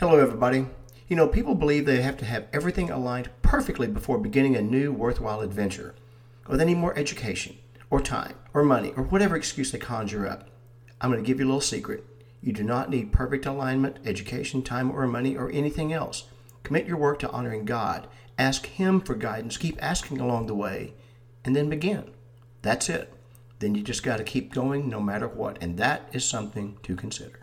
Hello, everybody. You know, people believe they have to have everything aligned perfectly before beginning a new worthwhile adventure, or they need more education, or time, or money, or whatever excuse they conjure up. I'm going to give you a little secret. You do not need perfect alignment, education, time, or money, or anything else. Commit your work to honoring God. Ask Him for guidance. Keep asking along the way, and then begin. That's it. Then you just got to keep going no matter what, and that is something to consider.